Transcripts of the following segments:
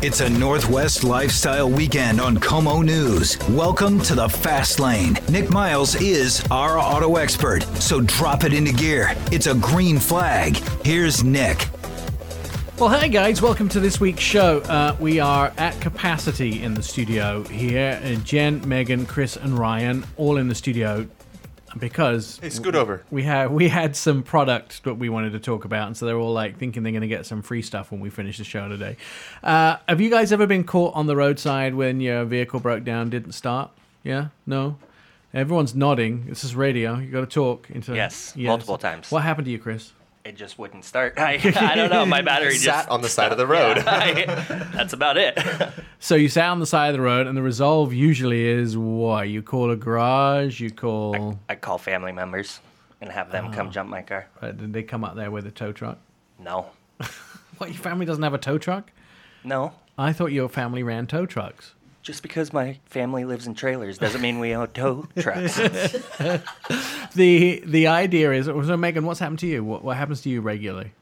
It's a Northwest lifestyle weekend on KOMO News. Welcome to the Fast Lane. Nick Miles is our auto expert, so drop it into gear. It's a green flag. Here's Nick. Well, hey guys, welcome to this week's show. Uh, we are at capacity in the studio here. Uh, Jen, Megan, Chris, and Ryan all in the studio because Hey, scoot over. we had we had some product that we wanted to talk about, and so they're all like thinking they're going to get some free stuff when we finish the show today. Uh, have you guys ever been caught on the roadside when your vehicle broke down, didn't start? Yeah, no. Everyone's nodding. This is radio. You got to talk into Yes, multiple times. What happened to you, Chris? It just wouldn't start. I, I don't know. My battery just Sat on the side of the road. I- that's about it. So you sat on the side of the road, and the resolve usually is what you call a garage. You call. I call family members and have them Oh. come jump my car. Uh, did they come up there with a tow truck? No, What? Your family doesn't have a tow truck? no. I thought your family ran tow trucks. Just because my family lives in trailers doesn't mean we own tow trucks. The the idea is so Megan, what's happened to you? What what happens to you regularly?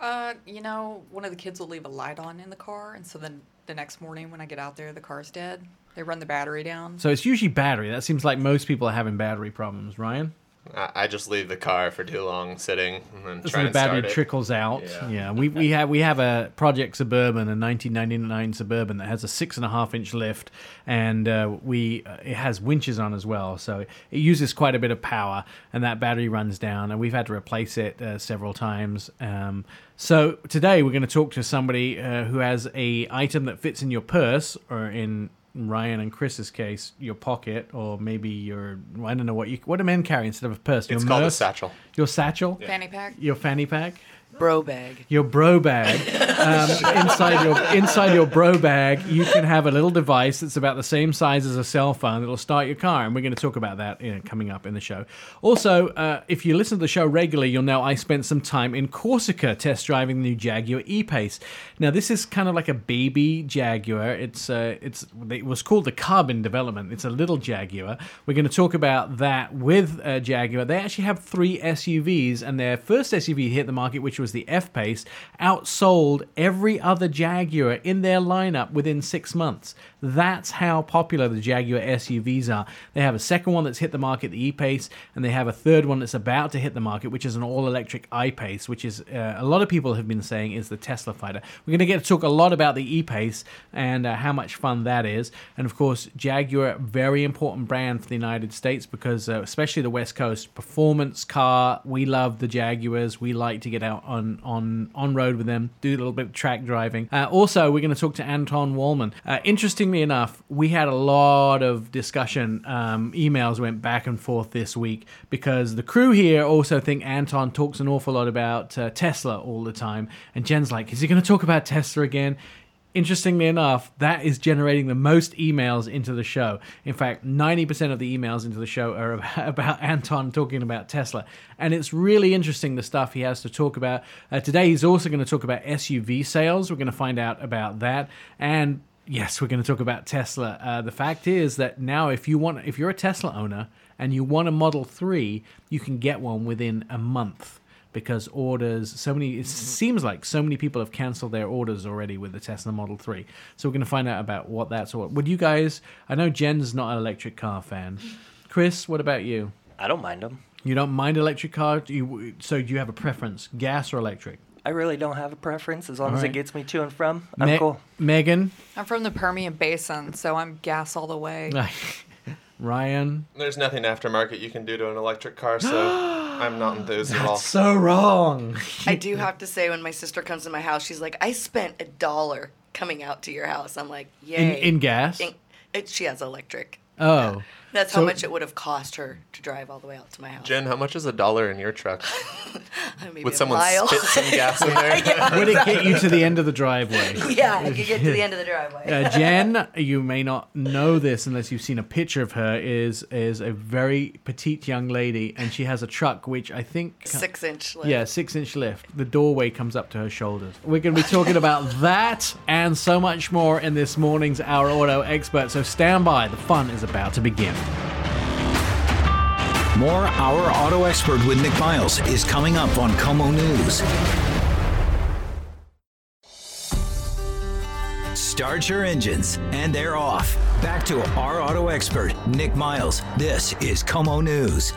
Uh, you know, one of the kids will leave a light on in the car, and so then the next morning when I get out there, the car's dead. They run the battery down. So it's usually battery. That seems like most people are having battery problems, Ryan. I just leave the car for too long sitting and then So try the battery trickles out. Yeah. Yeah, we, we have we have a Project Suburban, a 1999 Suburban that has a six and a half inch lift, and uh, we uh, it has winches on as well, so it uses quite a bit of power, and that battery runs down, and we've had to replace it uh, several times. Um, so today we're going to talk to somebody uh, who has a item that fits in your purse, or in Ryan and Chris's case, your pocket, or maybe your I don't know what you what do men carry instead of a purse? It's your called a satchel. Your satchel, Fanny pack. your fanny pack bro bag. your bro bag. Um, inside your inside your bro bag you can have a little device that's about the same size as a cell phone that'll start your car and we're going to talk about that you know, coming up in the show. Also uh, if you listen to the show regularly you'll know i spent some time in corsica test driving the new jaguar e-pace. Now this is kind of like a baby jaguar. It's uh, it's it was called the carbon development. It's a little jaguar. We're going to talk about that with uh, jaguar. They actually have three suvs and their first suv hit the market which was the F Pace, outsold every other Jaguar in their lineup within six months. That's how popular the Jaguar SUVs are. They have a second one that's hit the market, the E Pace, and they have a third one that's about to hit the market, which is an all electric I Pace, which is uh, a lot of people have been saying is the Tesla fighter. We're going to get to talk a lot about the E Pace and uh, how much fun that is. And of course, Jaguar, very important brand for the United States because, uh, especially the West Coast, performance car. We love the Jaguars. We like to get out on on on road with them, do a little bit of track driving. Uh, also, we're going to talk to Anton Wahlman. Uh, interestingly enough, we had a lot of discussion. Um, emails went back and forth this week because the crew here also think Anton talks an awful lot about uh, Tesla all the time, and Jen's like, "Is he going to talk about Tesla again?" Interestingly enough, that is generating the most emails into the show. In fact, 90% of the emails into the show are about, about Anton talking about Tesla. And it's really interesting the stuff he has to talk about. Uh, today, he's also going to talk about SUV sales. We're going to find out about that. And yes, we're going to talk about Tesla. Uh, the fact is that now, if you want, if you're a Tesla owner and you want a Model 3, you can get one within a month because orders so many it seems like so many people have canceled their orders already with the Tesla Model 3 so we're going to find out about what that's all would you guys I know Jen's not an electric car fan. Chris what about you? I don't mind them. you don't mind electric car do you, so do you have a preference gas or electric I really don't have a preference as long as Alright. it gets me to and from. I'm Me- cool. Megan I'm from the Permian Basin, so I'm gas all the way. Ryan There's nothing aftermarket you can do to an electric car, so I'm not enthused at all. so wrong I do have to say, when my sister comes to my house, she's like, "I spent a dollar coming out to your house." I'm like, in, "Yay!" in gas In- it, she has electric. oh That's how much it would have cost her to drive all the way out to my house. Jen, how much is a dollar in your truck? Maybe Would someone mile. spit some gas in there? would it get you to the end of the driveway yeah, I could get to the end of the driveway. uh, Jen, you may not know this unless you've seen a picture of her. is is a very petite young lady, and she has a truck which I think Six inch lift. yeah six inch lift. The doorway comes up to her shoulders. We're going to be talking about that and so much more in this morning's Our Auto Expert. So stand by. The fun is about to begin. More Our Auto Expert with Nick Miles is coming up on KOMO News. Start your engines, and they're off. Back to our auto expert, Nick Miles. This is KOMO News.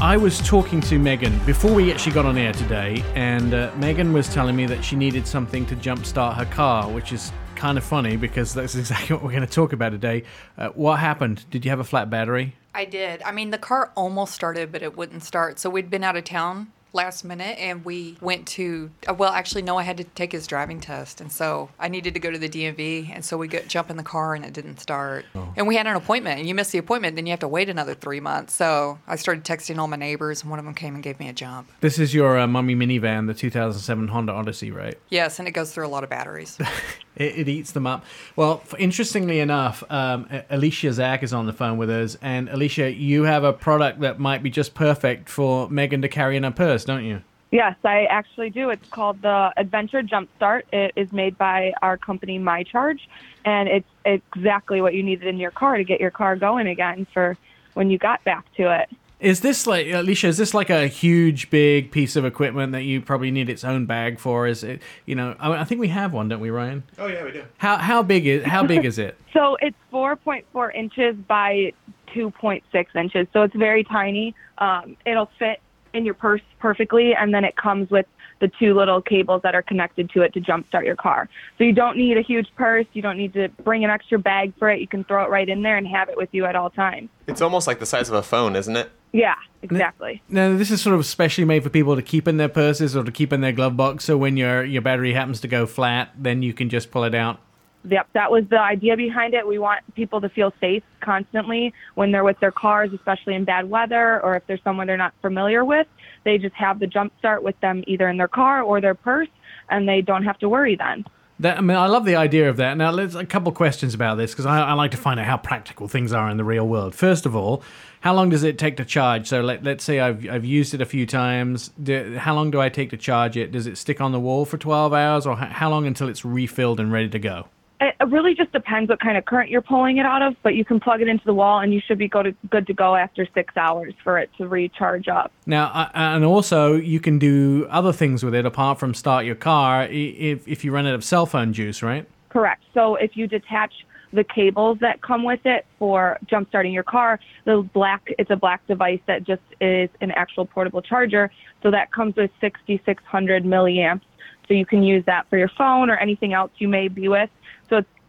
I was talking to Megan before we actually got on air today, and uh, Megan was telling me that she needed something to jumpstart her car, which is kind of funny because that's exactly what we're going to talk about today. Uh, what happened? Did you have a flat battery? I did. I mean, the car almost started, but it wouldn't start. So we'd been out of town last minute and we went to uh, well actually no i had to take his driving test and so i needed to go to the dmv and so we got jump in the car and it didn't start and we had an appointment and you miss the appointment then you have to wait another three months so i started texting all my neighbors and one of them came and gave me a jump This is your uh, mummy minivan, the 2007 Honda Odyssey, right? yes and it goes through a lot of batteries It, it eats them up. Well, interestingly enough, um, Alicia Zach is on the phone with us, and Alicia, you have a product that might be just perfect for Megan to carry in her purse, don't you? Yes, I actually do. It's called the Adventure Jumpstart. It is made by our company MyCharge, and it's exactly what you needed in your car to get your car going again for when you got back to it. Is this like Alicia? Is this like a huge, big piece of equipment that you probably need its own bag for? Is it? You know, I, I think we have one, don't we, Ryan? Oh yeah, we do. How how big is how big is it? So it's 4.4 inches by 2.6 inches, so it's very tiny. Um, it'll fit in your purse perfectly, and then it comes with the two little cables that are connected to it to jumpstart your car. So you don't need a huge purse. You don't need to bring an extra bag for it. You can throw it right in there and have it with you at all times. It's almost like the size of a phone, isn't it? Yeah, exactly. Now, this is sort of specially made for people to keep in their purses or to keep in their glove box. So when your your battery happens to go flat, then you can just pull it out. Yep, that was the idea behind it. We want people to feel safe constantly when they're with their cars, especially in bad weather or if there's someone they're not familiar with. They just have the jump start with them either in their car or their purse, and they don't have to worry then. That, I mean, I love the idea of that. Now, let's a couple questions about this because I, I like to find out how practical things are in the real world. First of all, how long does it take to charge? So, let, let's say I've, I've used it a few times. Do, how long do I take to charge it? Does it stick on the wall for 12 hours, or how long until it's refilled and ready to go? It really just depends what kind of current you're pulling it out of, but you can plug it into the wall and you should be go to, good to go after six hours for it to recharge up. Now, uh, and also you can do other things with it apart from start your car if, if you run out of cell phone juice, right? Correct. So if you detach the cables that come with it for jump starting your car, the black it's a black device that just is an actual portable charger. So that comes with 6600 milliamps. So you can use that for your phone or anything else you may be with.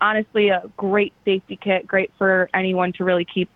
Honestly a great safety kit, great for anyone to really keep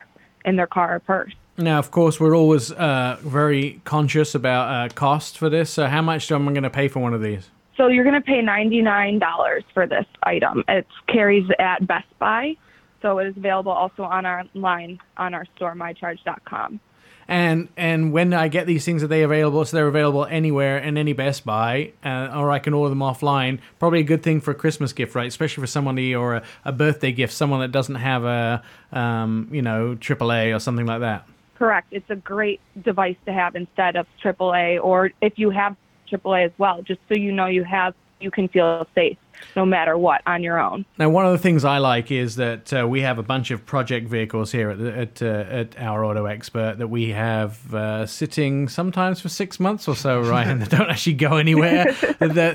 in their car or purse. Now, of course, we're always uh, very conscious about uh, cost for this. So, how much am I going to pay for one of these? So you're going to pay $99 for this item. It carries at Best Buy. So it is available also on our line on our store, mycharge.com. And and when I get these things, are they available? So they're available anywhere in any Best Buy, uh, or I can order them offline. Probably a good thing for a Christmas gift, right? Especially for somebody or a, a birthday gift, someone that doesn't have a um, you know AAA or something like that. Correct. It's a great device to have instead of AAA, or if you have AAA as well, just so you know you have, you can feel safe no matter what on your own. Now, one of the things I like is that uh, we have a bunch of project vehicles here at, at, uh, at our Auto Expert that we have uh, sitting sometimes for six months or so, Ryan, that don't actually go anywhere.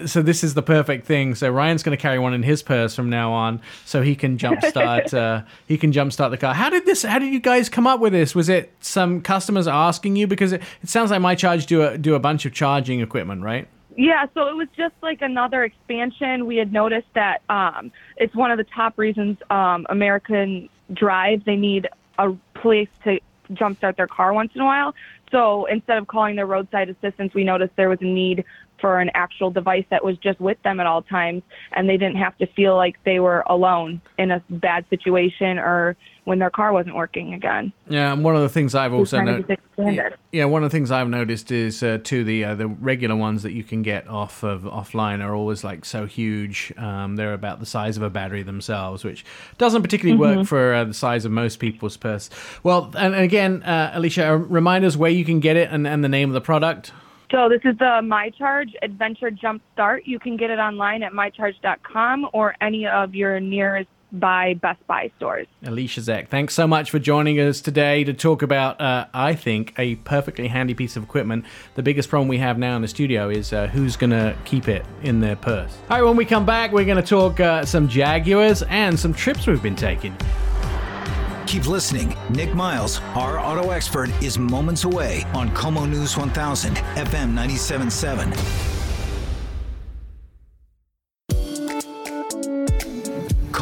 So this is the perfect thing. So Ryan's going to carry one in his purse from now on, so he can jumpstart. uh, he can jumpstart the car. How did this? How did you guys come up with this? Was it some customers asking you? Because it, it sounds like MyCharge do a, do a bunch of charging equipment, right? Yeah, so it was just like another expansion. We had noticed that um, it's one of the top reasons um, American drive. They need a place to jumpstart their car once in a while. So instead of calling their roadside assistance, we noticed there was a need for an actual device that was just with them at all times, and they didn't have to feel like they were alone in a bad situation or when their car wasn't working again. Yeah, and one of the things I've also noticed. Yeah, one of the things I've noticed is uh, too the uh, the regular ones that you can get off of offline are always like so huge. Um, they're about the size of a battery themselves, which doesn't particularly work for uh, the size of most people's purse. Well, and again, uh, Alicia, uh, remind us where you can get it and, and the name of the product. So this is the MyCharge Adventure Jump Start. You can get it online at mycharge.com or any of your nearest by Best Buy stores. Alicia Zek, thanks so much for joining us today to talk about, uh, I think, a perfectly handy piece of equipment. The biggest problem we have now in the studio is uh, who's going to keep it in their purse. All right, when we come back, we're going to talk uh, some Jaguars and some trips we've been taking. Keep listening. Nick Miles, our auto expert, is moments away on KOMO News 1000, FM 97.7.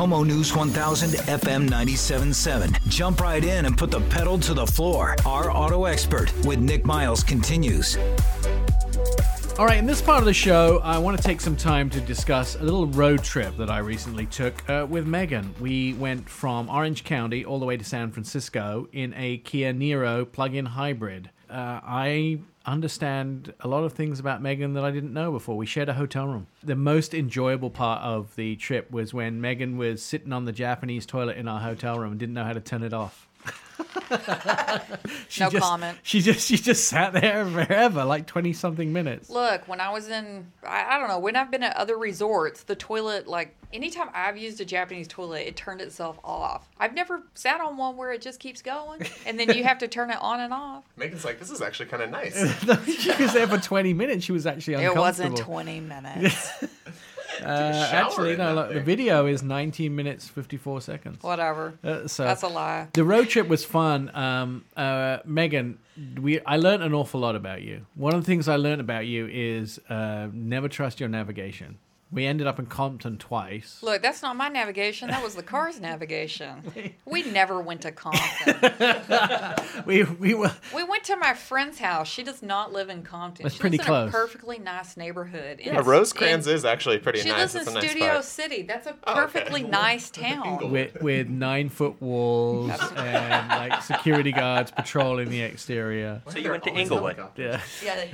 KOMO News 1000 FM 97.7. Jump right in and put the pedal to the floor. Our auto expert with Nick Miles continues. All right, in this part of the show, I want to take some time to discuss a little road trip that I recently took uh, with Megan. We went from Orange County all the way to San Francisco in a Kia Niro plug in hybrid. Uh, I understand a lot of things about Megan that I didn't know before. We shared a hotel room. The most enjoyable part of the trip was when Megan was sitting on the Japanese toilet in our hotel room and didn't know how to turn it off. she No just, comment. She just she just sat there forever, like twenty something minutes. Look, when I was in, I, I don't know, when I've been at other resorts, the toilet, like, anytime I've used a Japanese toilet, it turned itself off. I've never sat on one where it just keeps going, and then you have to turn it on and off. Megan's like, this is actually kind of nice. she was there for twenty minutes. She was actually uncomfortable. It uncomfortable. wasn't 20 minutes. Uh, actually, no. Look, the video is nineteen minutes fifty four seconds. Whatever. Uh, so That's a lie. The road trip was fun. Um, uh, Megan, we I learned an awful lot about you. One of the things I learned about you is uh, never trust your navigation. We ended up in Compton twice. Look, that's not my navigation. That was the car's navigation. We never went to Compton. We we were We went to my friend's house. She does not live in Compton. That's she pretty lives close. in a perfectly nice neighborhood. Yeah, Rosecrans is actually pretty She nice. She lives in It's a nice Studio spot. City. That's a Oh, okay. perfectly nice town. with with nine foot walls and like security guards patrolling the exterior. So you went to Inglewood. Yeah. Yeah.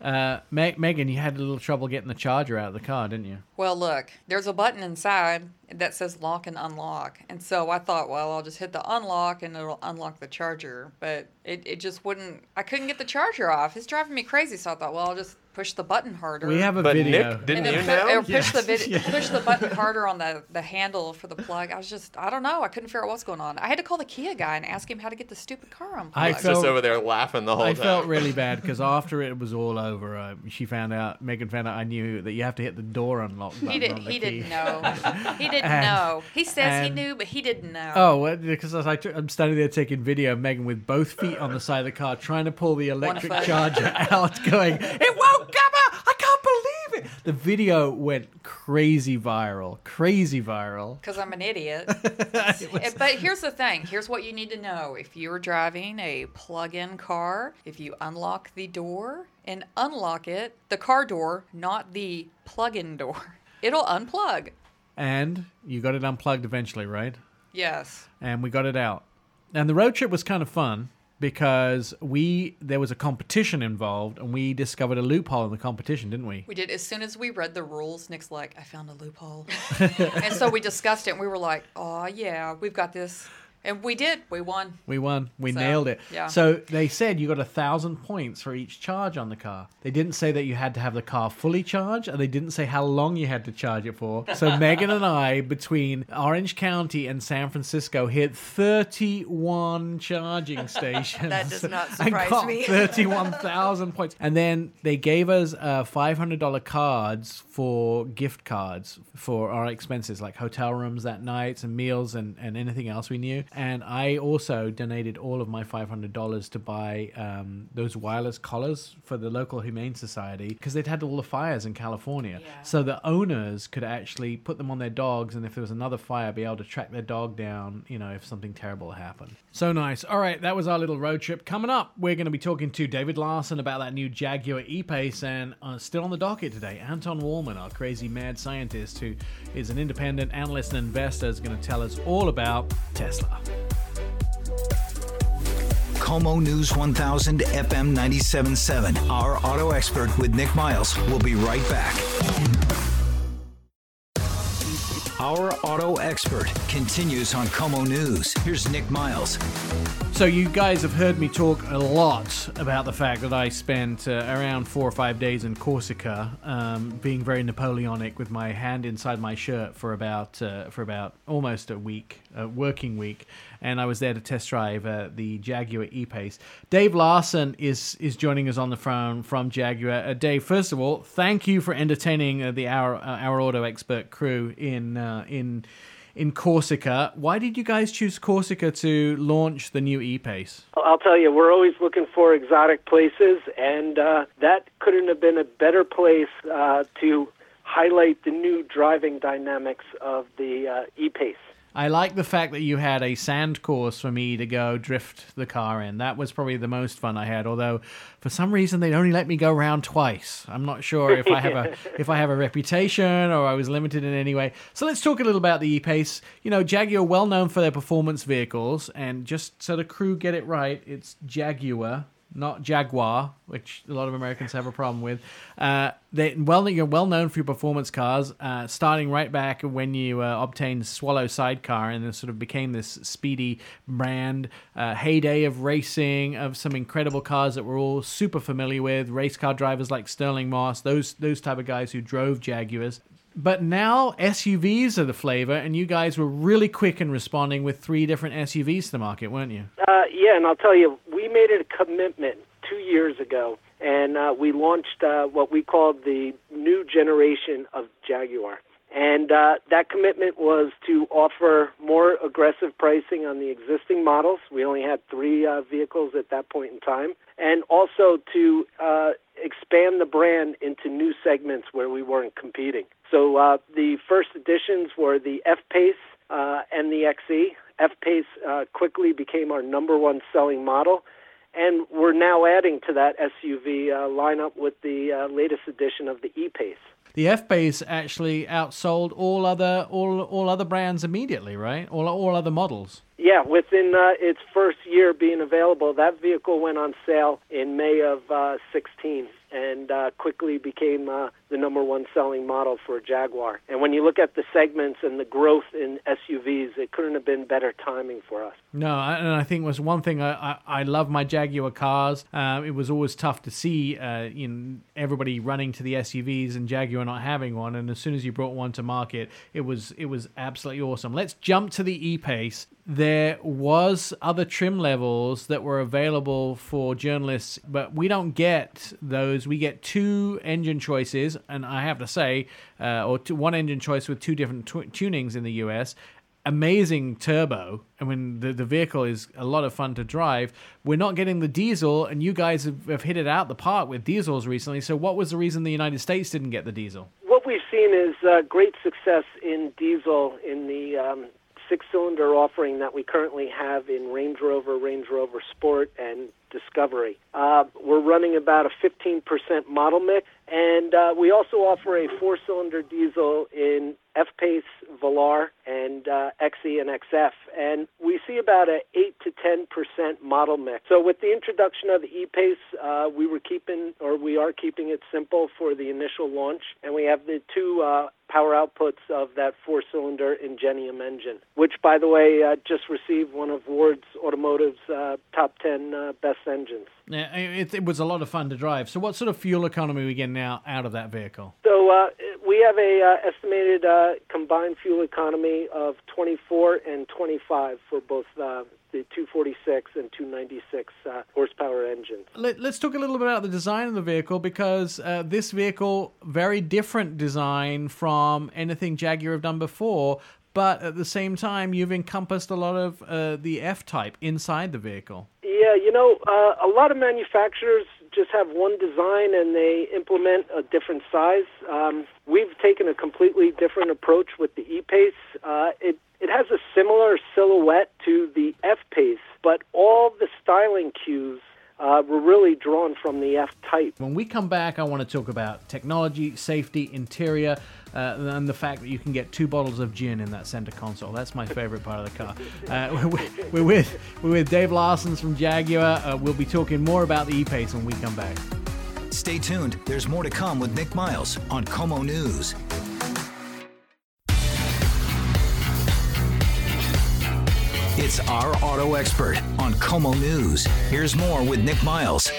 Uh, Meg, Megan, you had a little trouble getting the charger out of the car, didn't you? Well, look, there's a button inside that says lock and unlock. And so I thought, well, I'll just hit the unlock and it'll unlock the charger. But it, it just wouldn't, I couldn't get the charger off. It's driving me crazy. So I thought, well, I'll just push the button harder. We have a But video. Nick, didn't and you then pu- know? or push the vid- Yes. push the button harder on the, the handle for the plug. I was just I don't know. I couldn't figure out what's going on. I had to call the Kia guy and ask him how to get the stupid car unplugged. I Just over there laughing the whole I time. I felt really bad because after it was all over, uh, she found out. Megan found out I knew that you have to hit the door unlock button he did. on the He key. didn't know. He didn't And- know. He says he knew, but he didn't know. Oh, well, because I was like, I'm standing there taking video of Megan with both feet on the side of the car, trying to pull the electric charger out, going, "It won't come out! I can't believe it!" The video went crazy viral, crazy viral. Because I'm an idiot. Was- Eh, but here's the thing. Here's what you need to know. If you're driving a plug-in car, if you unlock the door and unlock it, the car door, not the plug-in door, it'll unplug. And you got it unplugged eventually, right? Yes. and we got it out. And the road trip was kind of fun because we there was a competition involved, and we discovered a loophole in the competition, didn't we? We did. As soon as we read the rules, Nick's like, I found a loophole. and so we discussed it and we were like, oh, yeah, we've got this. And we did. We won. We won. We So, nailed it. yeah. So they said you got a thousand points for each charge on the car. They didn't say that you had to have the car fully charged, and they didn't say how long you had to charge it for. So Megan and I, between Orange County and San Francisco, hit 31 charging stations. That does not and surprise got me. 31,000 points. And then they gave us uh, $500 cards for gift cards for our expenses, like hotel rooms that night and meals and, and anything else we knew. And I also donated all of my $500 to buy um, those wireless collars for the local Humane Society because they'd had all the fires in California. Yeah. So the owners could actually put them on their dogs, and if there was another fire, be able to track their dog down, you know, if something terrible happened. So nice. All right, that was our little road trip. Coming up, we're going to be talking to David Larson about that new Jaguar E-Pace, and uh, still on the docket today, Anton Wahlman, our crazy mad scientist who is an independent analyst and investor, is going to tell us all about Tesla. KOMO News 1000 FM 97.7. Our auto expert with Nick Miles will be right back. Our auto expert continues on KOMO News. Here's Nick Miles. So you guys have heard me talk a lot about the fact that I spent uh, around four or five days in Corsica, um, being very Napoleonic with my hand inside my shirt for about uh, for about almost a week, a working week, and I was there to test drive uh, the Jaguar E-Pace. Dave Larson is is joining us on the phone from Jaguar. Uh, Dave, first of all, thank you for entertaining uh, the our our auto expert crew in uh, in in Corsica. Why did you guys choose Corsica to launch the new E-Pace? I'll tell you, we're always looking for exotic places, and uh, that couldn't have been a better place uh, to highlight the new driving dynamics of the uh, E-Pace. I like the fact that you had a sand course for me to go drift the car in. That was probably the most fun I had. Although, for some reason, they'd only let me go around twice. I'm not sure if I have a if I have a reputation or I was limited in any way. So let's talk a little about the E-Pace. You know, Jaguar well known for their performance vehicles, and just so the crew get it right, it's Jaguar not Jaguar, which a lot of Americans have a problem with. Uh, they well, you're well known for your performance cars, uh, starting right back when you uh, obtained Swallow Sidecar and then sort of became this speedy brand. Uh, heyday of racing, of some incredible cars that we're all super familiar with. Race car drivers like Stirling Moss, those those type of guys who drove Jaguars. But now SUVs are the flavor, and you guys were really quick in responding with three different SUVs to the market, weren't you? Uh, yeah, and I'll tell you, we made it a commitment two years ago, and uh, we launched uh, what we called the new generation of Jaguar. And uh, that commitment was to offer more aggressive pricing on the existing models. We only had three uh, vehicles at that point in time. And also to uh, expand the brand into new segments where we weren't competing. So uh, the first editions were the F Pace uh, and the XE. F Pace uh, quickly became our number one selling model, and we're now adding to that SUV uh, lineup with the uh, latest edition of the E Pace. The F Pace actually outsold all other all all other brands immediately, right? All all other models. Yeah, within uh, its first year being available, that vehicle went on sale in May of uh, 16 and uh, quickly became uh, the number one selling model for Jaguar. And when you look at the segments and the growth in SUVs, it couldn't have been better timing for us. No, and I think was one thing I, I, I love my Jaguar cars. Um, it was always tough to see uh, you know, everybody running to the SUVs and Jaguar not having one. And as soon as you brought one to market, it was it was absolutely awesome. Let's jump to the E-Pace there was other trim levels that were available for journalists but we don't get those. We get two engine choices and i have to say uh, or two, one engine choice with two different tw- tunings in the us amazing turbo. I mean the, the vehicle is a lot of fun to drive. We're not getting the diesel and you guys have, have hit it out the park with diesels recently. So what was the reason the united states didn't get the diesel? What we've seen is uh, great success in diesel in the um, six cylinder offering that we currently have in Range Rover, Range Rover Sport, and Discovery. Uh, we're running about a 15% model mix, and uh, we also offer a four cylinder diesel in F Pace, Velar, and uh, XE and XF. And we see about a 8 to 10% model mix. So with the introduction of the E Pace, uh, we were keeping, or we are keeping it simple for the initial launch, and we have the two uh, power outputs of that four cylinder Ingenium engine, which, by the way, uh, just received one of Ward's Automotive's top 10 uh, best engines. Yeah, it, it, was a lot of fun to drive. So, what sort of fuel economy are we getting out, out of that vehicle? So, uh, we have a uh, estimated uh, combined fuel economy of 24 and 25 for both the 246 and 296 horsepower engines. Let, us talk a little bit about the design of the vehicle because this vehicle, very different design from anything Jaguar have done before but at the same time, you've encompassed a lot of uh, the F type inside the vehicle. Yeah, you know, uh, a lot of manufacturers just have one design and they implement a different size. Um, we've taken a completely different approach with the E-Pace. Uh, it it has a similar silhouette to the F-Pace, but all the styling cues uh, were really drawn from the F type. When we come back, I want to talk about technology, safety, interior, uh, and the fact that you can get two bottles of gin in that center console. That's my favorite part of the car. Uh, we're, we're, with, we're with Dave Larsons from Jaguar. Uh, we'll be talking more about the E-Pace when we come back. Stay tuned. There's more to come with Nick Miles on KOMO News. It's our auto expert on KOMO News. Here's more with Nick Miles.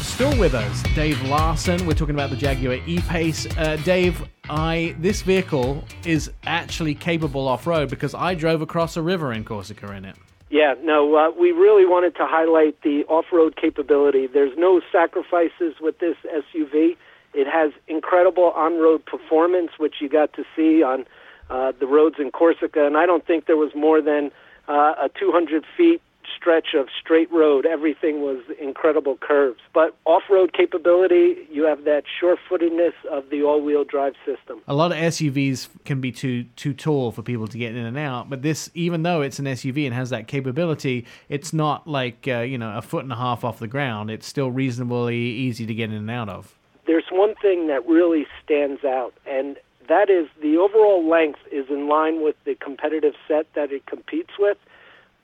Still with us, Dave Larson. We're talking about the Jaguar E-Pace. Uh, Dave, I this vehicle is actually capable off-road because I drove across a river in Corsica in it. Yeah, no, uh, we really wanted to highlight the off-road capability. There's no sacrifices with this SUV. It has incredible on-road performance, which you got to see on uh, the roads in Corsica, and I don't think there was more than uh, a 200 feet stretch of straight road. Everything was incredible curves. But off-road capability, you have that sure-footedness of the all-wheel drive system. A lot of SUVs can be too too tall for people to get in and out, but this, even though it's an SUV and has that capability, it's not like uh, you know a foot and a half off the ground. It's still reasonably easy to get in and out of. There's one thing that really stands out, and that is the overall length is in line with the competitive set that it competes with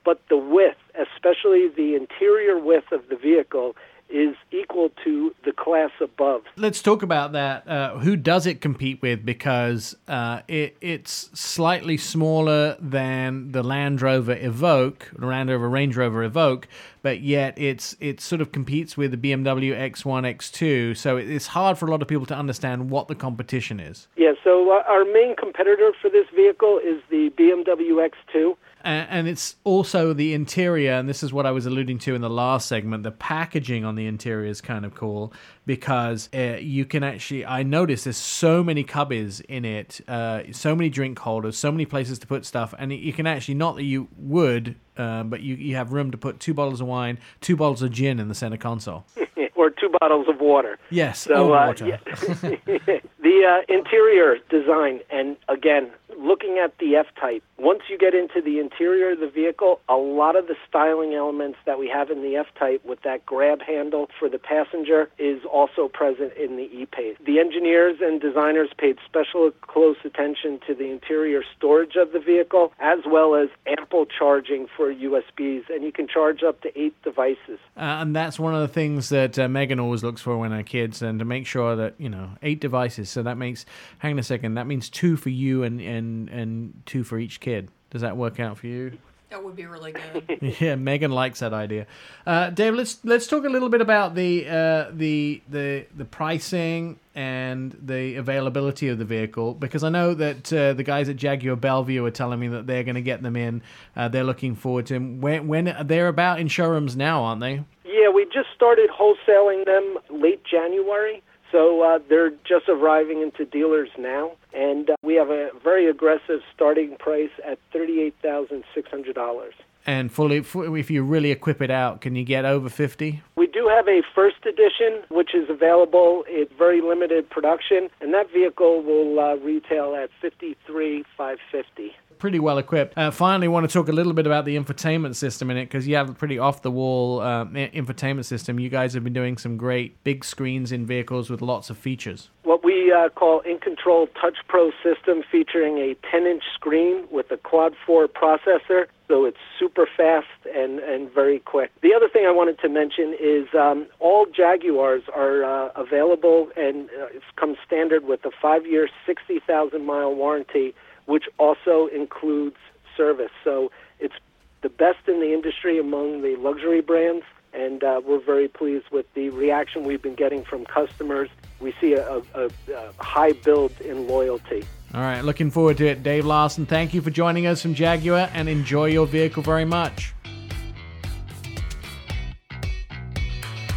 but the width, especially the interior width of the vehicle, is equal to the class above. Let's talk about that. Uh, who does it compete with? Because uh, it, it's slightly smaller than the Land Rover Evoque, the Land Rover Range Rover Evoque, but yet it's it sort of competes with the BMW X1, X2. So it's hard for a lot of people to understand what the competition is. Yeah. So uh, our main competitor for this vehicle is the BMW X2 and it's also the interior and this is what i was alluding to in the last segment the packaging on the interior is kind of cool because uh, you can actually i noticed there's so many cubbies in it uh, so many drink holders so many places to put stuff and you can actually not that you would uh, but you, you have room to put two bottles of wine two bottles of gin in the center console or two bottles of water yes so, uh, water. Yeah. the uh, interior design and again looking at the F Type, once you get into the interior of the vehicle, a lot of the styling elements that we have in the F Type with that grab handle for the passenger is also present in the E Pace. The engineers and designers paid special close attention to the interior storage of the vehicle as well as ample charging for USBs, and you can charge up to eight devices. Uh, and that's one of the things that uh, Megan always looks for when her kids, and to make sure that, you know, eight devices. So that makes, hang on a second, that means two for you and, and and and two for each kid. Does that work out for you? That would be really good. yeah, Megan likes that idea. Uh, Dave, let's let's talk a little bit about the uh, the the the pricing and the availability of the vehicle because I know that uh, the guys at Jaguar Bellevue are telling me that they're going to get them in. Uh, they're looking forward to them. When, when they're about in showrooms now, aren't they? Yeah, we just started wholesaling them late January. So uh, they're just arriving into dealers now, and uh, we have a very aggressive starting price at $38,600. And fully, if you really equip it out, can you get over fifty? We do have a first edition, which is available in very limited production, and that vehicle will uh, retail at fifty-three five fifty pretty well equipped. Uh, finally, want to talk a little bit about the infotainment system in it because you have a pretty off the wall uh, infotainment system. You guys have been doing some great big screens in vehicles with lots of features. What we uh, call In Control Touch Pro system featuring a 10 inch screen with a quad 4 processor. So it's super fast and, and very quick. The other thing I wanted to mention is um, all Jaguars are uh, available and uh, it's come standard with a five year, 60,000 mile warranty which also includes service. So it's the best in the industry among the luxury brands, and uh, we're very pleased with the reaction we've been getting from customers. We see a, a, a high build in loyalty. All right, looking forward to it. Dave Larson, thank you for joining us from Jaguar and enjoy your vehicle very much.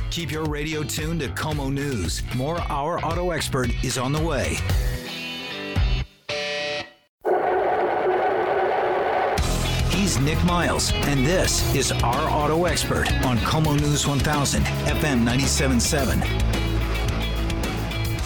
Keep your radio tuned to KOMO News. More Our Auto Expert is on the way. He's Nick Miles, and this is Our Auto Expert on KOMO News 1000, FM 97.7.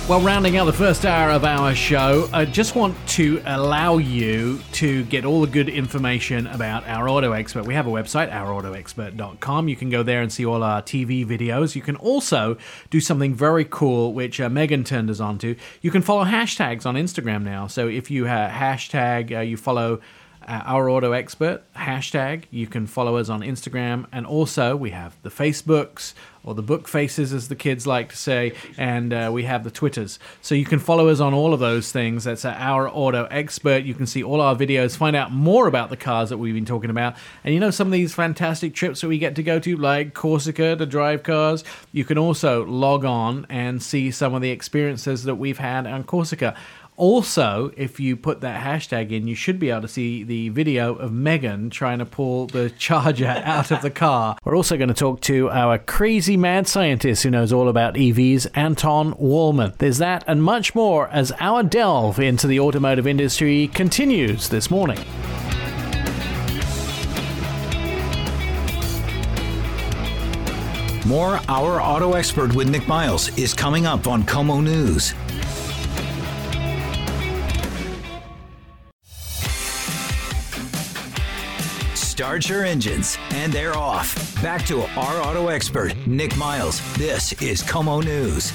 Well, rounding out the first hour of our show, I just want to allow you to get all the good information about our auto expert. We have a website, ourautoexpert.com. You can go there and see all our TV videos. You can also do something very cool, which uh, Megan turned us on to. You can follow hashtags on Instagram now. So if you uh, hashtag, uh, you follow uh, Our Auto Expert hashtag. You can follow us on Instagram, and also we have the Facebooks or the book faces, as the kids like to say, and uh, we have the Twitters. So you can follow us on all of those things. That's Our Auto Expert. You can see all our videos, find out more about the cars that we've been talking about, and you know some of these fantastic trips that we get to go to, like Corsica to drive cars. You can also log on and see some of the experiences that we've had on Corsica. Also, if you put that hashtag in, you should be able to see the video of Megan trying to pull the charger out of the car. We're also going to talk to our crazy mad scientist who knows all about EVs, Anton Wahlman. There's that and much more as our delve into the automotive industry continues this morning. More Our Auto Expert with Nick Miles is coming up on KOMO News. Start your engines, and they're off. Back to our auto expert, Nick Miles. This is KOMO News.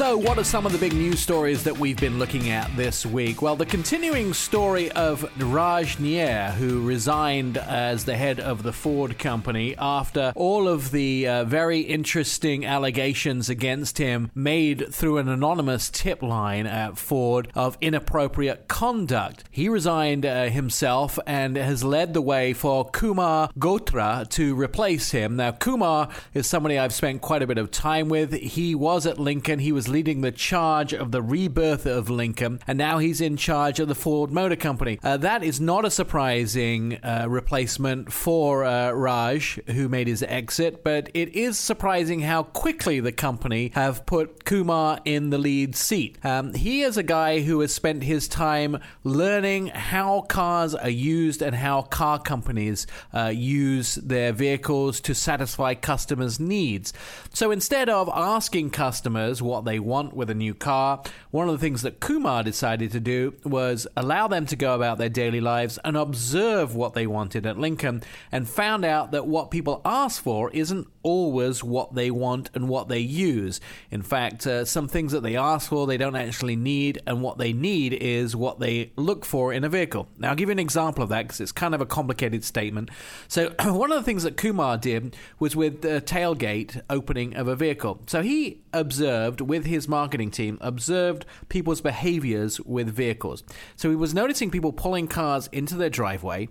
So, what are some of the big news stories that we've been looking at this week? Well, the continuing story of Raj Nair, who resigned as the head of the Ford company after all of the uh, very interesting allegations against him made through an anonymous tip line at Ford of inappropriate conduct. He resigned uh, himself and has led the way for Kumar Galhotra to replace him. Now, Kumar is somebody I've spent quite a bit of time with. He was at Lincoln, he was leading the charge of the rebirth of Lincoln, and now he's in charge of the Ford Motor Company. Uh, that is not a surprising uh, replacement for uh, Raj, who made his exit, but it is surprising how quickly the company have put Kumar in the lead seat. Um, he is a guy who has spent his time learning how cars are used and how car companies uh, use their vehicles to satisfy customers' needs. So instead of asking customers what they want with a new car. One of the things that Kumar decided to do was allow them to go about their daily lives and observe what they wanted at Lincoln and found out that what people ask for isn't always what they want and what they use. In fact, uh, some things that they ask for they don't actually need, and what they need is what they look for in a vehicle. Now, I'll give you an example of that because it's kind of a complicated statement. So, one of the things that Kumar did was with the tailgate opening of a vehicle. So, he observed with his marketing team, observed people's behaviors with vehicles. So, he was noticing people pulling cars into their driveway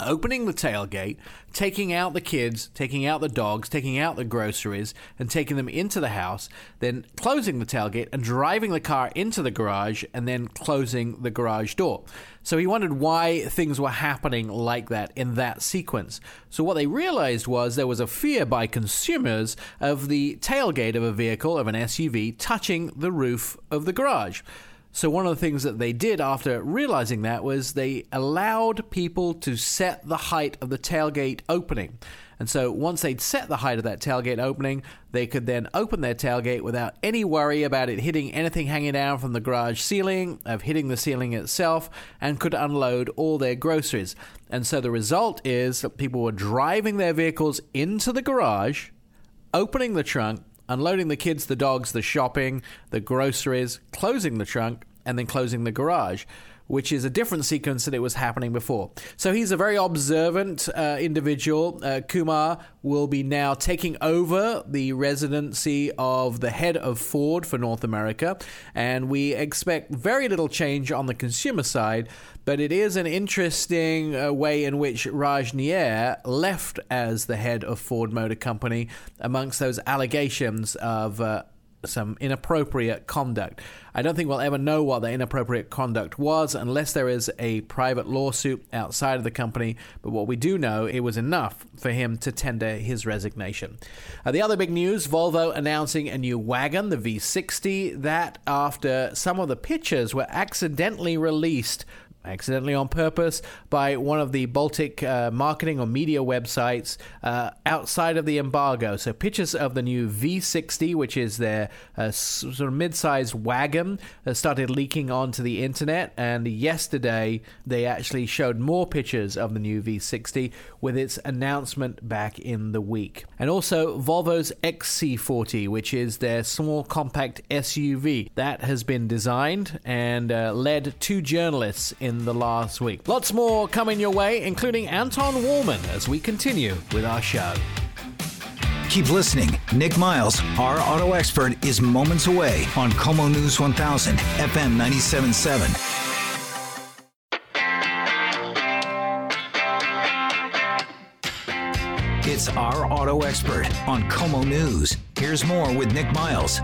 opening the tailgate, taking out the kids, taking out the dogs, taking out the groceries, and taking them into the house, then closing the tailgate and driving the car into the garage and then closing the garage door. So he wondered why things were happening like that in that sequence. So what they realized was there was a fear by consumers of the tailgate of a vehicle, of an SUV, touching the roof of the garage. So, one of the things that they did after realizing that was they allowed people to set the height of the tailgate opening. And so, once they'd set the height of that tailgate opening, they could then open their tailgate without any worry about it hitting anything hanging down from the garage ceiling, of hitting the ceiling itself, and could unload all their groceries. And so, the result is that people were driving their vehicles into the garage, opening the trunk, unloading the kids, the dogs, the shopping, the groceries, closing the trunk, and then closing the garage. Which is a different sequence than it was happening before. So he's a very observant uh, individual. Uh, Kumar will be now taking over the residency of the head of Ford for North America, and we expect very little change on the consumer side. But it is an interesting uh, way in which Raj Nair left as the head of Ford Motor Company amongst those allegations of uh, some inappropriate conduct. I don't think we'll ever know what the inappropriate conduct was unless there is a private lawsuit outside of the company. But what we do know, it was enough for him to tender his resignation. Uh, the other big news Volvo announcing a new wagon, the V60, that after some of the pictures were accidentally released accidentally on purpose by one of the Baltic uh, marketing or media websites uh, outside of the embargo. So pictures of the new V60, which is their uh, sort of mid-sized wagon, uh, started leaking onto the internet. And yesterday they actually showed more pictures of the new V60 with its announcement back in the week. And also Volvo's XC40, which is their small compact SUV that has been designed and uh, led two journalists in in the last week. Lots more coming your way, including Anton Wahlman as we continue with our show. Keep listening. Nick Miles, our auto expert, is moments away on KOMO News 1000, FM 97.7. It's our auto expert on KOMO News. Here's more with Nick Miles.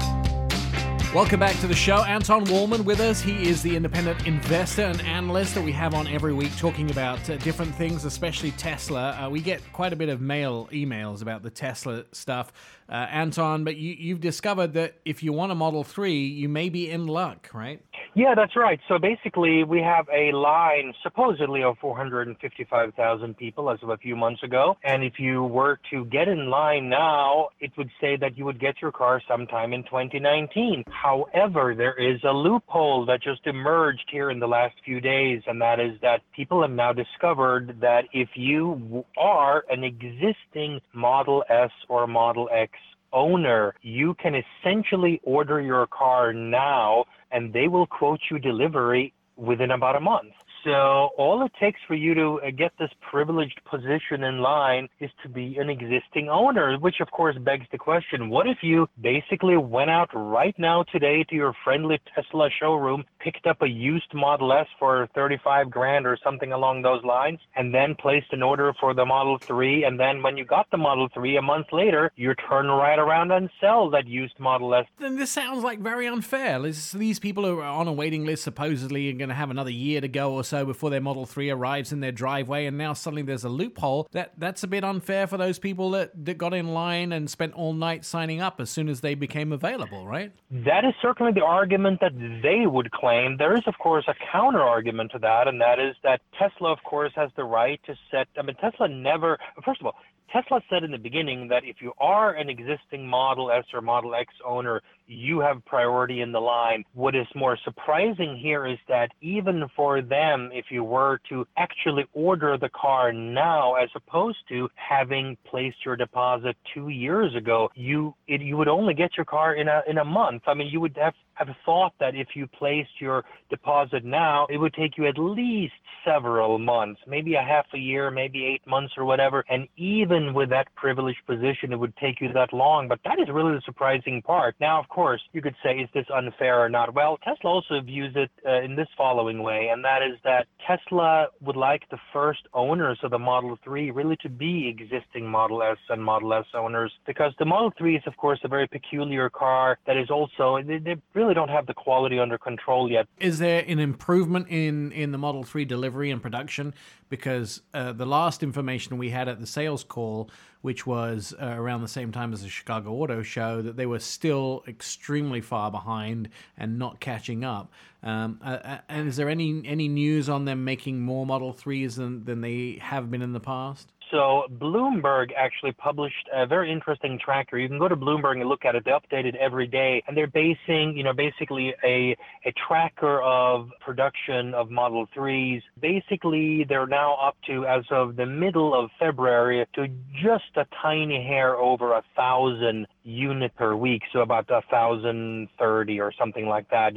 Welcome back to the show. Anton Wahlman with us. He is the independent investor and analyst that we have on every week talking about uh, different things, especially Tesla. Uh, we get quite a bit of mail emails about the Tesla stuff, uh, Anton, but you, have discovered that if you want a Model 3, you may be in luck, right? Yeah, that's right. So basically, we have a line supposedly of 455,000 people as of a few months ago. And if you were to get in line now, it would say that you would get your car sometime in 2019. However, there is a loophole that just emerged here in the last few days, and that is that people have now discovered that if you are an existing Model S or Model X owner, you can essentially order your car now and they will quote you delivery within about a month. So all it takes for you to uh, get this privileged position in line is to be an existing owner, which of course begs the question, what if you basically went out right now today to your friendly Tesla showroom, picked up a used Model S for 35 grand or something along those lines, and then placed an order for the Model 3, and then when you got the Model 3 a month later, you turn right around and sell that used Model S. Then this sounds like very unfair. These people who are on a waiting list supposedly are going to have another year to go or so so before their Model 3 arrives in their driveway, and now suddenly there's a loophole. That That's a bit unfair for those people that, that got in line and spent all night signing up as soon as they became available, right? That is certainly the argument that they would claim. There is, of course, a counter argument to that, and that is that Tesla, of course, has the right to set. I mean, Tesla never, first of all, Tesla said in the beginning that if you are an existing Model S or Model X owner, you have priority in the line. What is more surprising here is that even for them, if you were to actually order the car now, as opposed to having placed your deposit two years ago, you it, you would only get your car in a in a month. I mean, you would have have thought that if you placed your deposit now, it would take you at least several months, maybe a half a year, maybe eight months or whatever. And even with that privileged position, it would take you that long. But that is really the surprising part. Now, of course, you could say, is this unfair or not? Well, Tesla also views it uh, in this following way, and that is that Tesla would like the first owners of the Model 3 really to be existing Model S and Model S owners because the Model 3 is, of course, a very peculiar car that is also, they, they really don't have the quality under control yet. Is there an improvement in, in the Model 3 delivery and production? Because uh, the last information we had at the sales call, which was uh, around the same time as the Chicago Auto Show, that they were still extremely far behind and not catching up. Um, uh, uh and is there any any news on them making more Model 3s than, than they have been in the past? So Bloomberg actually published a very interesting tracker. You can go to Bloomberg and look at it. They update it every day, and they're basing, you know, basically a a tracker of production of Model 3s. Basically, they're now up to, as of the middle of February, to just a tiny hair over a thousand unit per week, so about a thousand thirty or something like that.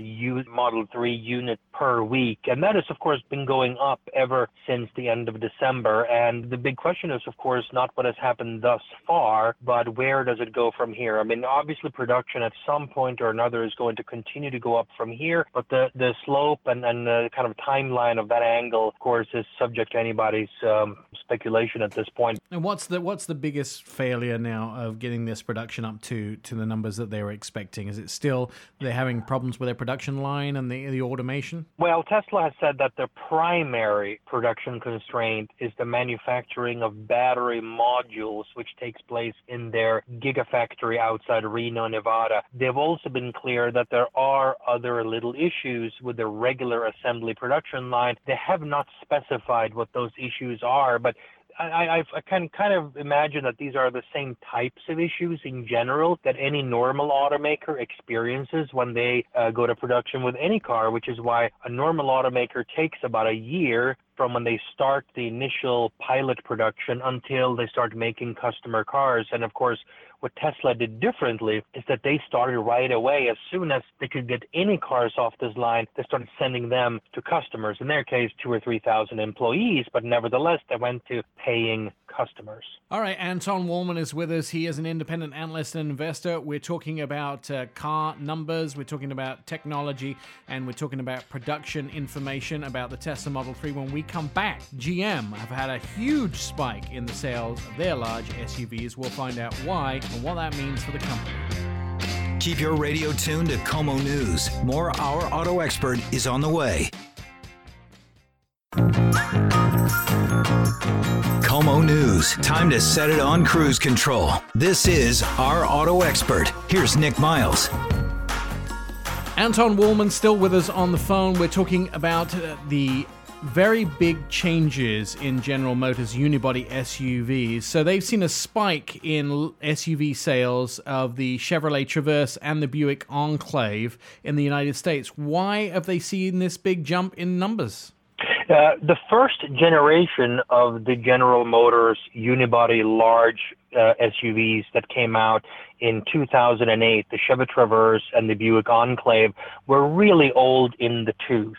Model 3 unit per week, and that has, of course, been going up ever since the end of December. And the big question question is, of course, not what has happened thus far, but where does it go from here? I mean, obviously, production at some point or another is going to continue to go up from here, but the, the slope and, and the kind of timeline of that angle, of course, is subject to anybody's um, speculation at this point. And what's the what's the biggest failure now of getting this production up to to the numbers that they were expecting? Is it still they're having problems with their production line and the the automation? Well, Tesla has said that their primary production constraint is the manufacturing of battery modules, which takes place in their gigafactory outside Reno, Nevada. They've also been clear that there are other little issues with their regular assembly production line. They have not specified what those issues are, but I, I, can kind of imagine that these are the same types of issues in general that any normal automaker experiences when they uh, go to production with any car, which is why a normal automaker takes about a year from when they start the initial pilot production until they start making customer cars. And of course, What Tesla did differently is that they started right away. As soon as they could get any cars off this line, they started sending them to customers. In their case, two or 3,000 employees, but nevertheless, they went to paying customers. All right, Anton Wahlman is with us. He is an independent analyst and investor. We're talking about uh, car numbers, we're talking about technology, and we're talking about production information about the Tesla Model 3. When we come back, GM have had a huge spike in the sales of their large SUVs. We'll find out why and what that means for the company. Keep your radio tuned to KOMO News. More Our Auto Expert is on the way. KOMO News. Time to set it on cruise control. This is Our Auto Expert. Here's Nick Miles. Anton Wahlman still with us on the phone. We're talking about uh, the very big changes in General Motors unibody SUVs. So they've seen a spike in SUV sales of the Chevrolet Traverse and the Buick Enclave in the United States. Why have they seen this big jump in numbers? Uh, the first generation of the General Motors unibody large uh, SUVs that came out in 2008, the Chevy Traverse and the Buick Enclave, were really old in the tooth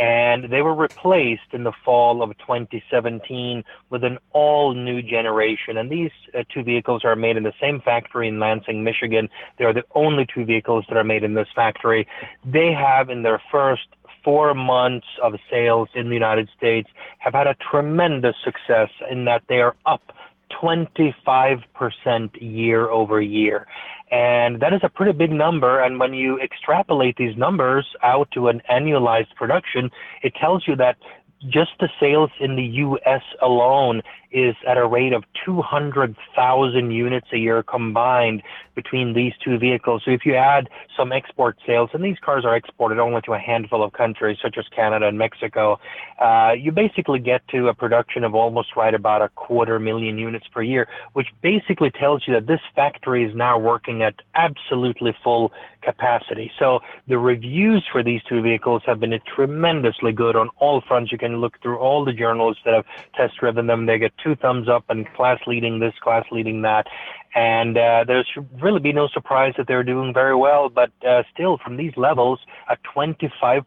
and they were replaced in the fall of 2017 with an all new generation. And these uh, two vehicles are made in the same factory in Lansing, Michigan. They are the only two vehicles that are made in this factory. They have in their first four months of sales in the United States have had a tremendous success in that they are up 25% year over year. And that is a pretty big number. And when you extrapolate these numbers out to an annualized production, it tells you that just the sales in the US alone is at a rate of 200,000 units a year combined between these two vehicles. So if you add some export sales, and these cars are exported only to a handful of countries such as Canada and Mexico, uh, you basically get to a production of almost right about a quarter million units per year, which basically tells you that this factory is now working at absolutely full capacity. So the reviews for these two vehicles have been tremendously good on all fronts. You can look through all the journals that have test driven them. They get two thumbs up and class leading this, class leading that. And uh, there should really be no surprise that they're doing very well. But uh, still, from these levels, a 25%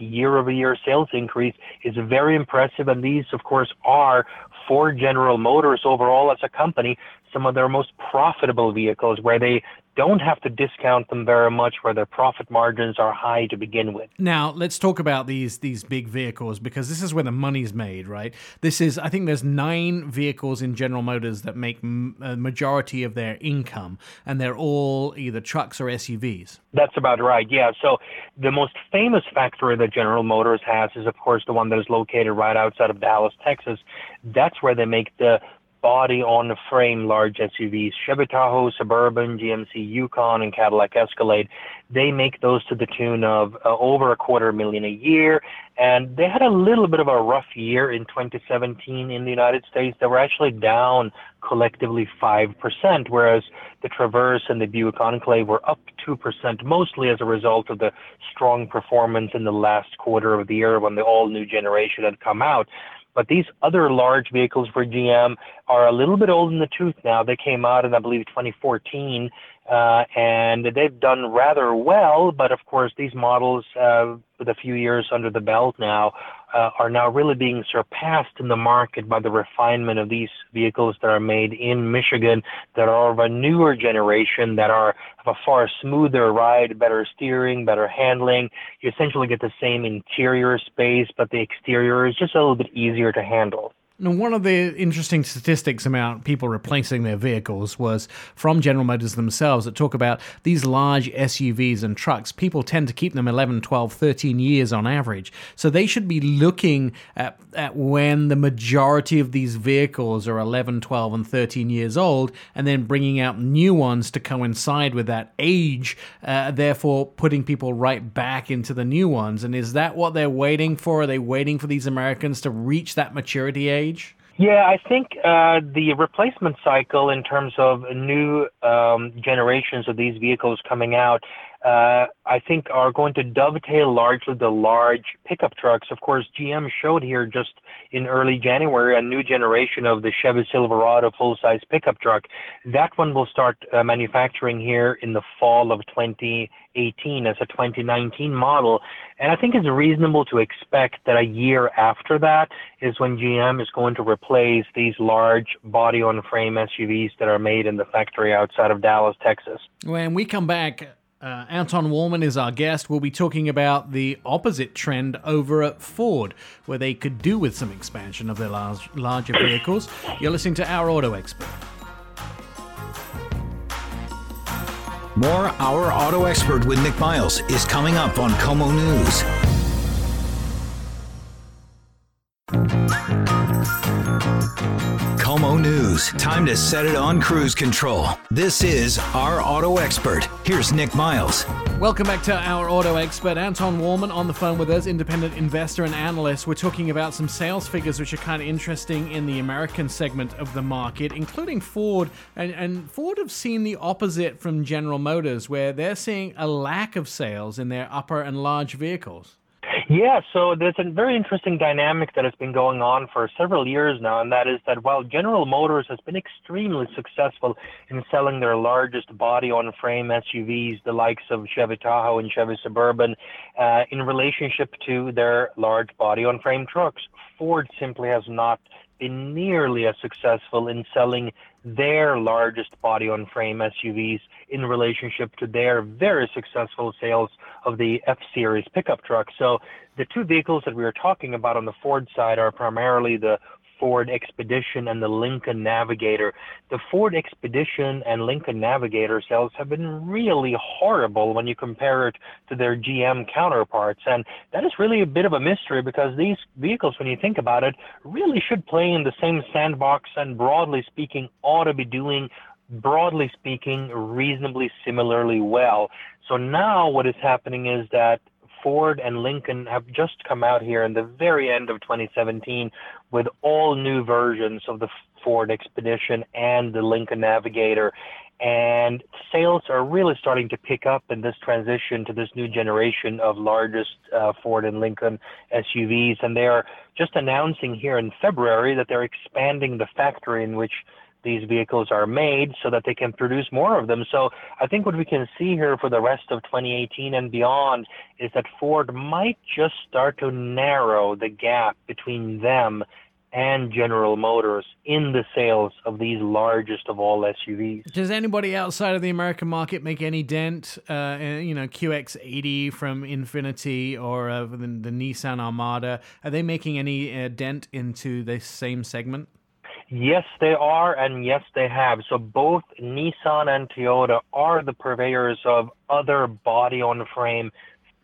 year over year sales increase is very impressive. And these, of course, are for General Motors overall as a company some of their most profitable vehicles where they don't have to discount them very much where their profit margins are high to begin with. Now, let's talk about these these big vehicles because this is where the money's made, right? This is I think there's 9 vehicles in General Motors that make a majority of their income and they're all either trucks or SUVs. That's about right. Yeah. So the most famous factory that General Motors has is of course the one that is located right outside of Dallas, Texas. That's where they make the body on the frame large SUVs, Chevy Tahoe, Suburban, GMC Yukon, and Cadillac Escalade. They make those to the tune of uh, over a quarter million a year. And they had a little bit of a rough year in 2017 in the United States. They were actually down collectively 5%, whereas the Traverse and the Buick Enclave were up 2%, mostly as a result of the strong performance in the last quarter of the year when the all new generation had come out. But these other large vehicles for GM are a little bit old in the tooth now. They came out in, I believe, 2014, uh, and they've done rather well. But of course, these models, uh, with a few years under the belt now, uh, are now really being surpassed in the market by the refinement of these vehicles that are made in Michigan that are of a newer generation that are of a far smoother ride, better steering, better handling. You essentially get the same interior space, but the exterior is just a little bit easier to handle. Now, one of the interesting statistics about people replacing their vehicles was from General Motors themselves that talk about these large SUVs and trucks. People tend to keep them 11, 12, 13 years on average. So they should be looking at, at when the majority of these vehicles are 11, 12, and 13 years old and then bringing out new ones to coincide with that age, uh, therefore putting people right back into the new ones. And is that what they're waiting for? Are they waiting for these Americans to reach that maturity age? Yeah, I think uh, the replacement cycle in terms of new um, generations of these vehicles coming out I think are going to dovetail largely the large pickup trucks. Of course, GM showed here just in early January a new generation of the Chevy Silverado full-size pickup truck. That one will start uh, manufacturing here in the fall of 2018 as a 2019 model. And I think it's reasonable to expect that a year after that is when GM is going to replace these large body on frame SUVs that are made in the factory outside of Dallas, Texas. When we come back, uh, Anton Wahlman is our guest. We'll be talking about the opposite trend over at Ford, where they could do with some expansion of their large, larger vehicles. You're listening to Our Auto Expert. More Our Auto Expert with Nick Miles is coming up on KOMO News. KOMO News. Time to set it on cruise control. This is Our Auto Expert. Here's Nick Miles. Welcome back to our auto expert, Anton Wahlman on the phone with us, independent investor and analyst. We're talking about some sales figures which are kind of interesting in the American segment of the market, including Ford. And, and Ford have seen the opposite from General Motors, where they're seeing a lack of sales in their upper and large vehicles. Yeah, so there's a very interesting dynamic that has been going on for several years now, and that is that while General Motors has been extremely successful in selling their largest body on frame SUVs, the likes of Chevy Tahoe and Chevy Suburban, uh, in relationship to their large body on frame trucks, Ford simply has not been nearly as successful in selling their largest body on frame SUVs in relationship to their very successful sales of the F Series pickup truck. So the two vehicles that we are talking about on the Ford side are primarily the Ford Expedition and the Lincoln Navigator. The Ford Expedition and Lincoln Navigator sales have been really horrible when you compare it to their GM counterparts. And that is really a bit of a mystery because these vehicles, when you think about it, really should play in the same sandbox and broadly speaking ought to be doing broadly speaking, reasonably similarly well. So now what is happening is that Ford and Lincoln have just come out here in the very end of 2017 with all new versions of the Ford Expedition and the Lincoln Navigator. And sales are really starting to pick up in this transition to this new generation of largest uh, Ford and Lincoln SUVs. And they are just announcing here in February that they're expanding the factory in which these vehicles are made so that they can produce more of them. So I think what we can see here for the rest of 2018 and beyond is that Ford might just start to narrow the gap between them and General Motors in the sales of these largest of all SUVs. Does anybody outside of the American market make any dent? Uh, you know, QX80 from Infiniti or uh, the, the, Nissan Armada, are they making any uh, dent into this same segment? Yes, they are, and yes, they have. So both Nissan and Toyota are the purveyors of other body on frame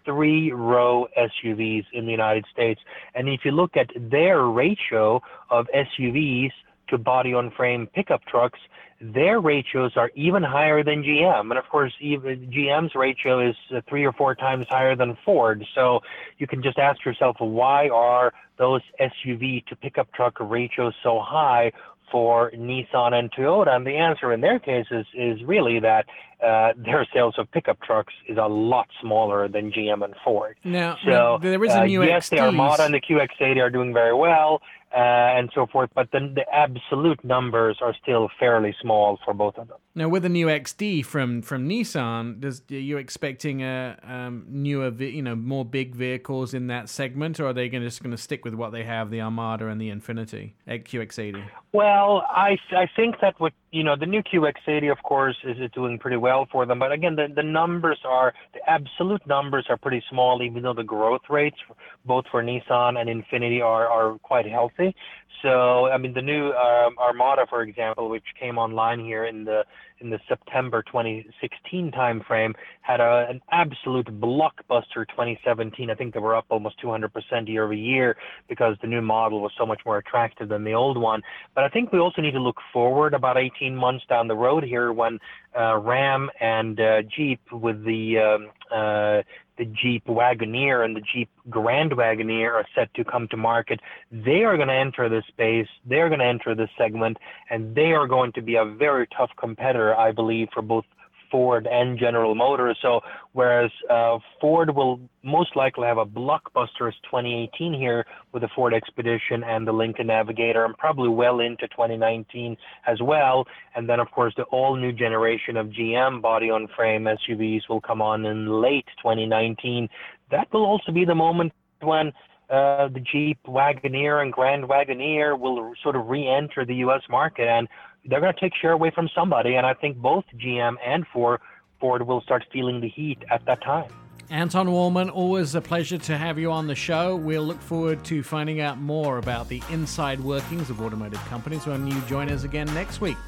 three row SUVs in the United States. And if you look at their ratio of SUVs to body on frame pickup trucks, their ratios are even higher than GM. And of course, even GM's ratio is uh, three or four times higher than Ford. So you can just ask yourself, why are those SUV to pickup truck ratios so high for Nissan and Toyota? And the answer in their cases is really that uh, their sales of pickup trucks is a lot smaller than GM and Ford. Now, so there is a new uh, yes, the Armada and the QX80 are doing very well uh, and so forth. But then the absolute numbers are still fairly small for both of them. Now, with the new XD from from Nissan, does are you expecting a um, newer, you know, more big vehicles in that segment, or are they gonna, just going to stick with what they have, the Armada and the Infiniti QX80? Well, I I think that what you know the new QX80, of course, is doing pretty well for them. But again, the the numbers are the absolute numbers are pretty small, even though the growth rates both for Nissan and Infiniti are are quite healthy. So, I mean, the new um, Armada, for example, which came online here in the in the September 2016 timeframe, had a, an absolute blockbuster 2017. I think they were up almost 200% year over year because the new model was so much more attractive than the old one. But I think we also need to look forward about 18 months down the road here when Ram and uh, Jeep with the um, uh, the Jeep Wagoneer and the Jeep Grand Wagoneer are set to come to market. They are going to enter this space. They're going to enter this segment, and they are going to be a very tough competitor, I believe, for both Ford and General Motors. So whereas uh, Ford will most likely have a blockbuster 2018 here with the Ford Expedition and the Lincoln Navigator, and probably well into 2019 as well. And then, of course, the all new generation of GM body on frame SUVs will come on in late 2019. That will also be the moment when uh, the Jeep Wagoneer and Grand Wagoneer will sort of re-enter the U.S. market, and they're going to take share away from somebody. And I think both GM and Ford Ford will start feeling the heat at that time. Anton Wahlman, always a pleasure to have you on the show. We'll look forward to finding out more about the inside workings of automotive companies when you join us again next week.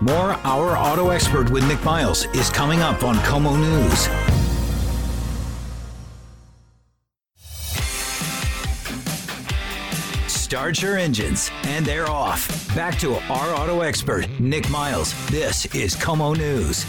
More Our Auto Expert with Nick Miles is coming up on KOMO News. Start your engines, and they're off. Back to our auto expert, Nick Miles. This is KOMO News.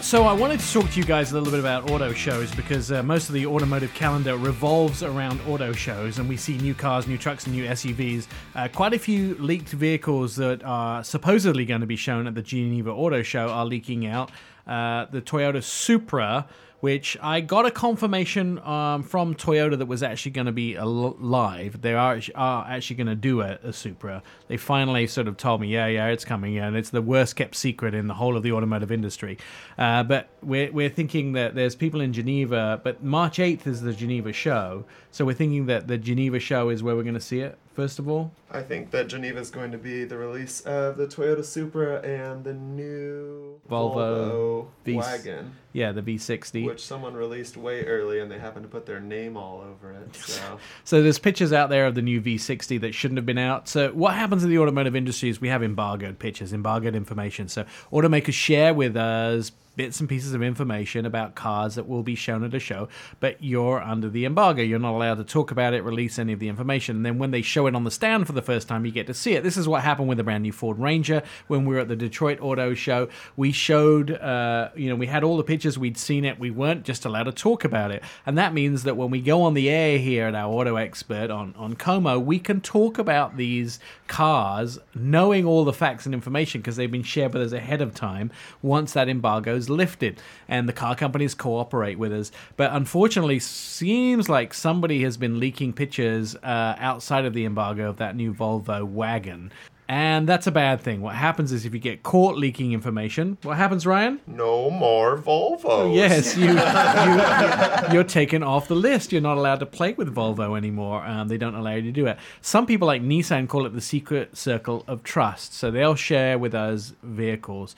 So I wanted to talk to you guys a little bit about auto shows because uh, most of the automotive calendar revolves around auto shows, and we see new cars, new trucks, and new SUVs. Uh, quite a few leaked vehicles that are supposedly going to be shown at the Geneva Auto Show are leaking out. Uh, the Toyota Supra which I got a confirmation um, from Toyota that was actually going to be live. They are, are actually going to do a, a, Supra. They finally sort of told me, yeah, yeah, it's coming, yeah, and it's the worst kept secret in the whole of the automotive industry. Uh, but we're, we're thinking that there's people in Geneva, but March 8th is the Geneva show, so we're thinking that the Geneva show is where we're going to see it first of all? I think that Geneva is going to be the release of the Toyota Supra and the new Volvo, Volvo wagon. Yeah, the V60, which someone released way early, and they happened to put their name all over it. So, so there's pictures out there of the new V60 that shouldn't have been out. So what happens in the automotive industry is we have embargoed pictures, embargoed information. So automakers share with us bits and pieces of information about cars that will be shown at a show, but you're under the embargo. You're not allowed to talk about it, release any of the information. And then when they show it on the stand for the first time, you get to see it. This is what happened with the brand new Ford Ranger when we were at the Detroit Auto Show. We showed, uh, you know, we had all the pictures, we'd seen it, we weren't just allowed to talk about it. And that means that when we go on the air here at our auto expert on, on KOMO, we can talk about these cars knowing all the facts and information because they've been shared with us ahead of time once that embargo is lifted and the car companies cooperate with us. But unfortunately, seems like somebody has been leaking pictures uh, outside of the embargo of that new Volvo wagon. And that's a bad thing. What happens is if you get caught leaking information, what happens, Ryan? No more Volvos. Oh, yes, you, you, are taken off the list. You're not allowed to play with Volvo anymore. Um, they don't allow you to do it. Some people like Nissan call it the secret circle of trust. So they'll share with us vehicles.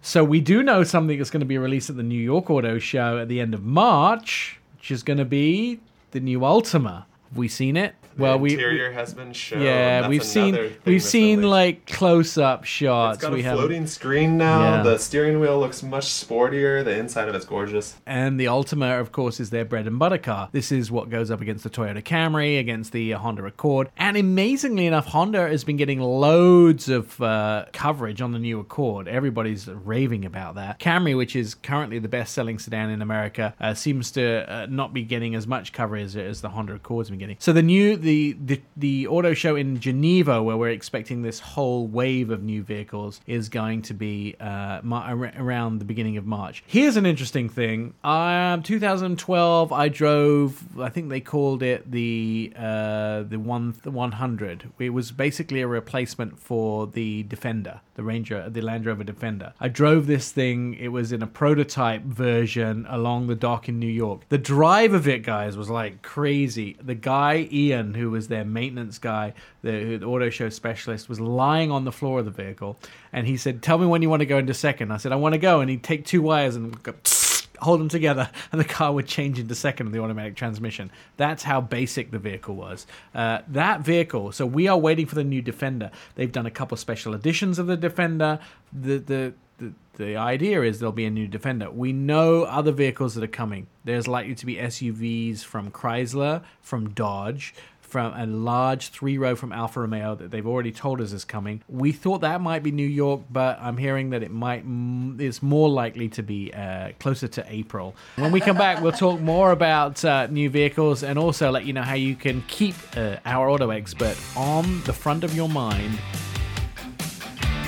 So we do know something that's going to be released at the New York Auto Show at the end of March, which is going to be the new Altima. Have we seen it? The well, interior we, has been shown. Yeah, we've seen we've seen like close up shots. It's got we a floating screen now. Yeah. The steering wheel looks much sportier. The inside of it's gorgeous. And the Altima, of course, is their bread and butter car. This is what goes up against the Toyota Camry, against the Honda Accord, and amazingly enough, Honda has been getting loads of uh, coverage on the new Accord. Everybody's raving about that. Camry, which is currently the best-selling sedan in America, uh, seems to uh, not be getting as much coverage as, as the Honda Accord's been getting. So the new the, the the auto show in Geneva, where we're expecting this whole wave of new vehicles, is going to be uh, around the beginning of March. Here's an interesting thing. Um, 2012, I drove. I think they called it the uh, the one the 100. It was basically a replacement for the Defender, the Ranger, the Land Rover Defender. I drove this thing. It was in a prototype version along the dock in New York. The drive of it, guys, was like crazy. The guy Ian, who was their maintenance guy, the, the, auto show specialist, was lying on the floor of the vehicle, and he said, "Tell me when you want to go into second." I said, "I want to go," and he'd take two wires and go, hold them together, and the car would change into second of the automatic transmission. That's how basic the vehicle was. Uh, that vehicle. So we are waiting for the new Defender. They've done a couple special editions of the Defender. The the the, the idea is there'll be a new Defender. We know other vehicles that are coming. There's likely to be SUVs from Chrysler, from Dodge, from a large three row from Alfa Romeo that they've already told us is coming. We thought that might be New York, but I'm hearing that it might is more likely to be uh, closer to April. When we come back, we'll talk more about uh, new vehicles and also let you know how you can keep uh, our auto expert on the front of your mind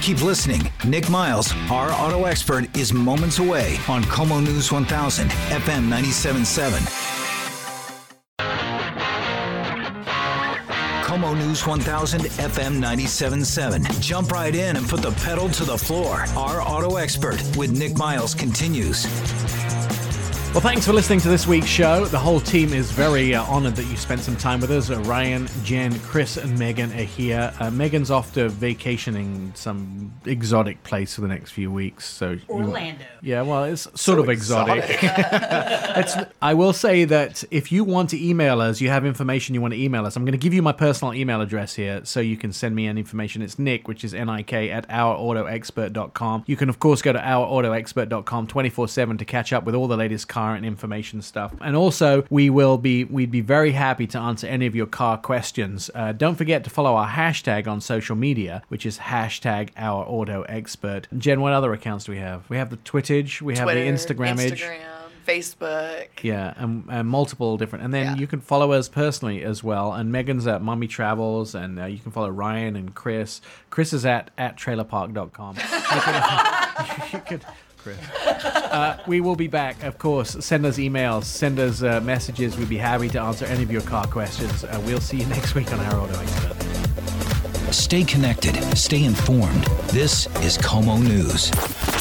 Keep listening. Nick Miles, our auto expert, is moments away on KOMO News 1000, FM 97.7. News 1000 FM 97.7. Jump right in and put the pedal to the floor. Our auto expert with Nick Miles continues. Well, thanks for listening to this week's show. The whole team is very uh, honored that you spent some time with us. Uh, Ryan, Jen, Chris, and Megan are here. Uh, Megan's off to vacationing some exotic place for the next few weeks. So Orlando. Yeah, well, it's sort so of exotic. exotic. I will say that if you want to email us, you have information you want to email us. I'm going to give you my personal email address here so you can send me any information. It's Nick, which is N I K, at ourautoexpert.com. You can, of course, go to ourautoexpert.com 24 7 to catch up with all the latest cars current information stuff. And also, we will be we'd be very happy to answer any of your car questions. Uh, don't forget to follow our hashtag on social media, which is hashtag our auto expert. Jen, what other accounts do we have? We have the Twittage, we have Twitter, the Instagram, Instagram. Facebook. Yeah, and, and, multiple different. And then yeah. you can follow us personally as well. And Megan's at Mommy Travels, and uh, you can follow Ryan and Chris. Chris is at at trailerpark.com. you, can, you could Chris. Uh, we will be back, of course. Send us emails, send us uh, messages. We'd be happy to answer any of your car questions. Uh, we'll see you next week on Our Auto Expert. Stay connected, stay informed. This is KOMO News.